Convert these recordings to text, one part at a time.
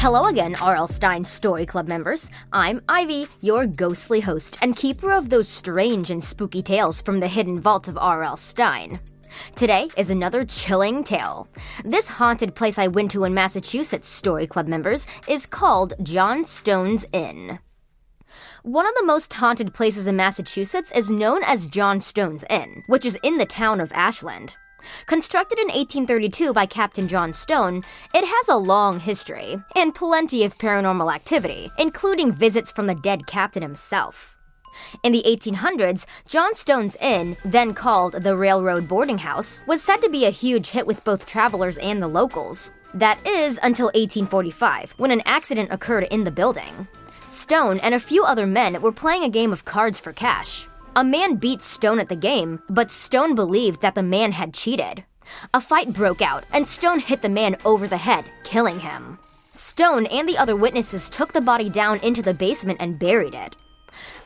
Hello again, R.L. Stine Story Club members. I'm Ivy, your ghostly host and keeper of those strange and spooky tales from the hidden vault of R.L. Stine. Today is another chilling tale. This haunted place I went to in Massachusetts, Story Club members, is called John Stone's Inn. One of the most haunted places in Massachusetts is known as John Stone's Inn, which is in the town of Ashland. Constructed in 1832 by Captain John Stone, it has a long history and plenty of paranormal activity, including visits from the dead captain himself. In the 1800s, John Stone's Inn, then called the Railroad Boarding House, was said to be a huge hit with both travelers and the locals. That is until 1845, when an accident occurred in the building. Stone and a few other men were playing a game of cards for cash. A man beat Stone at the game, but Stone believed that the man had cheated. A fight broke out, and Stone hit the man over the head, killing him. Stone and the other witnesses took the body down into the basement and buried it.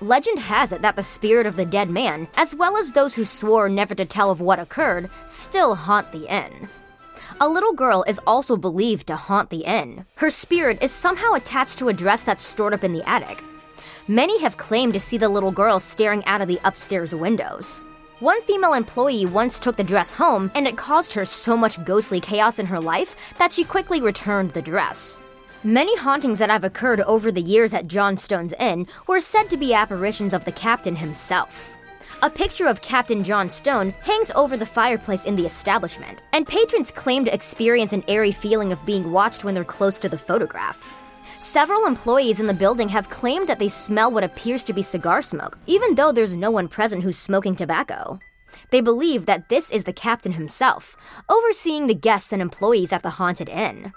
Legend has it that the spirit of the dead man, as well as those who swore never to tell of what occurred, still haunt the inn. A little girl is also believed to haunt the inn. Her spirit is somehow attached to a dress that's stored up in the attic. Many have claimed to see the little girl staring out of the upstairs windows. One female employee once took the dress home, and it caused her so much ghostly chaos in her life that she quickly returned the dress. Many hauntings that have occurred over the years at John Stone's Inn were said to be apparitions of the captain himself. A picture of Captain John Stone hangs over the fireplace in the establishment, and patrons claim to experience an airy feeling of being watched when they're close to the photograph. Several employees in the building have claimed that they smell what appears to be cigar smoke, even though there's no one present who's smoking tobacco. They believe that this is the captain himself, overseeing the guests and employees at the haunted inn.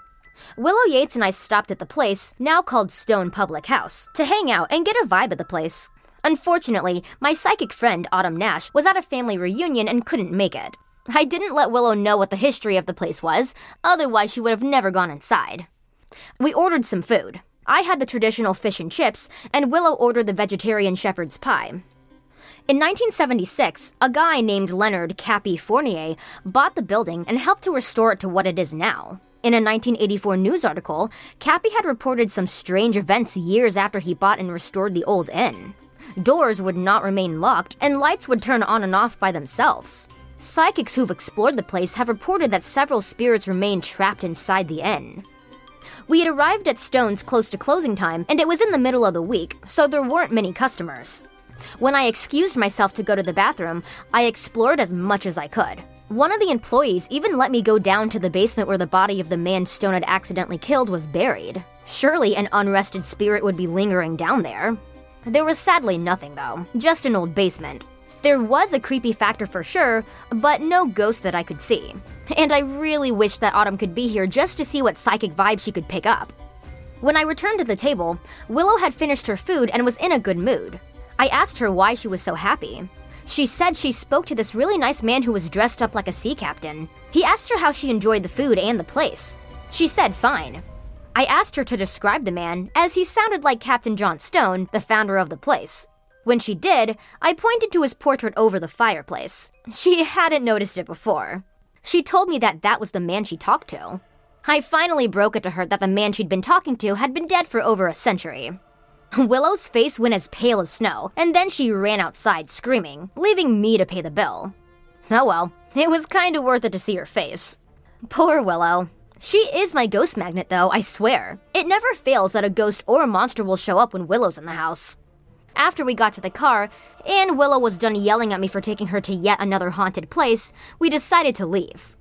Willow Yates and I stopped at the place, now called Stone Public House, to hang out and get a vibe of the place. Unfortunately, my psychic friend, Autumn Nash, was at a family reunion and couldn't make it. I didn't let Willow know what the history of the place was, otherwise, she would have never gone inside. We ordered some food. I had the traditional fish and chips, and Willow ordered the vegetarian shepherd's pie. In 1976, a guy named Leonard Cappy Fournier bought the building and helped to restore it to what it is now. In a 1984 news article, Cappy had reported some strange events years after he bought and restored the old inn. Doors would not remain locked, and lights would turn on and off by themselves. Psychics who've explored the place have reported that several spirits remain trapped inside the inn. We had arrived at Stone's close to closing time, and it was in the middle of the week, so there weren't many customers. When I excused myself to go to the bathroom, I explored as much as I could. One of the employees even let me go down to the basement where the body of the man Stone had accidentally killed was buried. Surely an unrested spirit would be lingering down there. There was sadly nothing, though, just an old basement. There was a creepy factor for sure, but no ghost that I could see. And I really wish that Autumn could be here just to see what psychic vibes she could pick up. When I returned to the table, Willow had finished her food and was in a good mood. I asked her why she was so happy. She said she spoke to this really nice man who was dressed up like a sea captain. He asked her how she enjoyed the food and the place. She said fine. I asked her to describe the man, as he sounded like Captain John Stone, the founder of the place. When she did, I pointed to his portrait over the fireplace. She hadn't noticed it before. She told me that that was the man she talked to. I finally broke it to her that the man she'd been talking to had been dead for over a century. Willow's face went as pale as snow, and then she ran outside screaming, leaving me to pay the bill. Oh well, it was kinda worth it to see her face. Poor Willow. She is my ghost magnet, though, I swear. It never fails that a ghost or a monster will show up when Willow's in the house. After we got to the car, and Willow was done yelling at me for taking her to yet another haunted place, we decided to leave.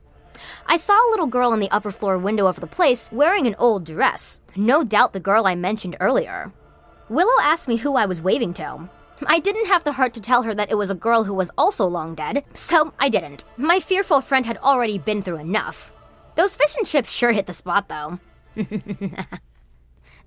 I saw a little girl in the upper floor window of the place wearing an old dress. No doubt the girl I mentioned earlier. Willow asked me who I was waving to. I didn't have the heart to tell her that it was a girl who was also long dead, so I didn't. My fearful friend had already been through enough. Those fish and chips sure hit the spot, though.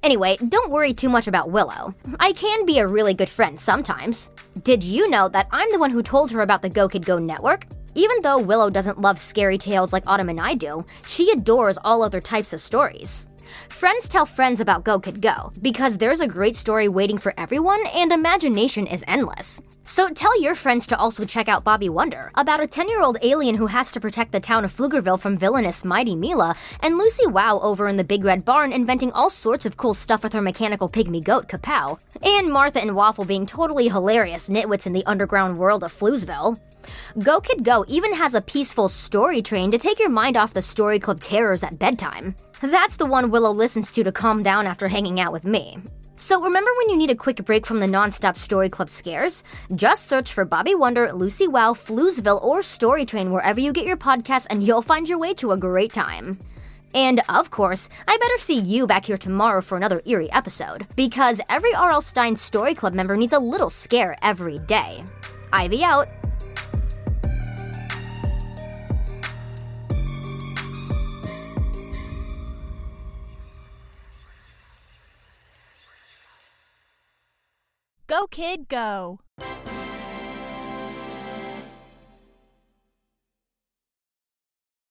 anyway, don't worry too much about Willow. I can be a really good friend sometimes. Did you know that I'm the one who told her about the Go Kid Go network? Even though Willow doesn't love scary tales like Autumn and I do, she adores all other types of stories. Friends tell friends about Go Kid Go because there's a great story waiting for everyone and imagination is endless. So tell your friends to also check out Bobby Wonder, about a 10 year old alien who has to protect the town of Pflugerville from villainous Mighty Mila, and Lucy Wow over in the Big Red Barn inventing all sorts of cool stuff with her mechanical pygmy goat, Kapow, and Martha and Waffle being totally hilarious nitwits in the underground world of Floozeville. Go Kid Go even has a peaceful story train to take your mind off the Story Club terrors at bedtime. That's the one Willow listens to to calm down after hanging out with me. So remember when you need a quick break from the non-stop Story Club scares? Just search for Bobby Wonder, Lucy Wow, Floozeville, or Story Train wherever you get your podcasts and you'll find your way to a great time. And of course, I better see you back here tomorrow for another eerie episode, because every R.L. Stine Story Club member needs a little scare every day. Ivy out. Go, kid, go.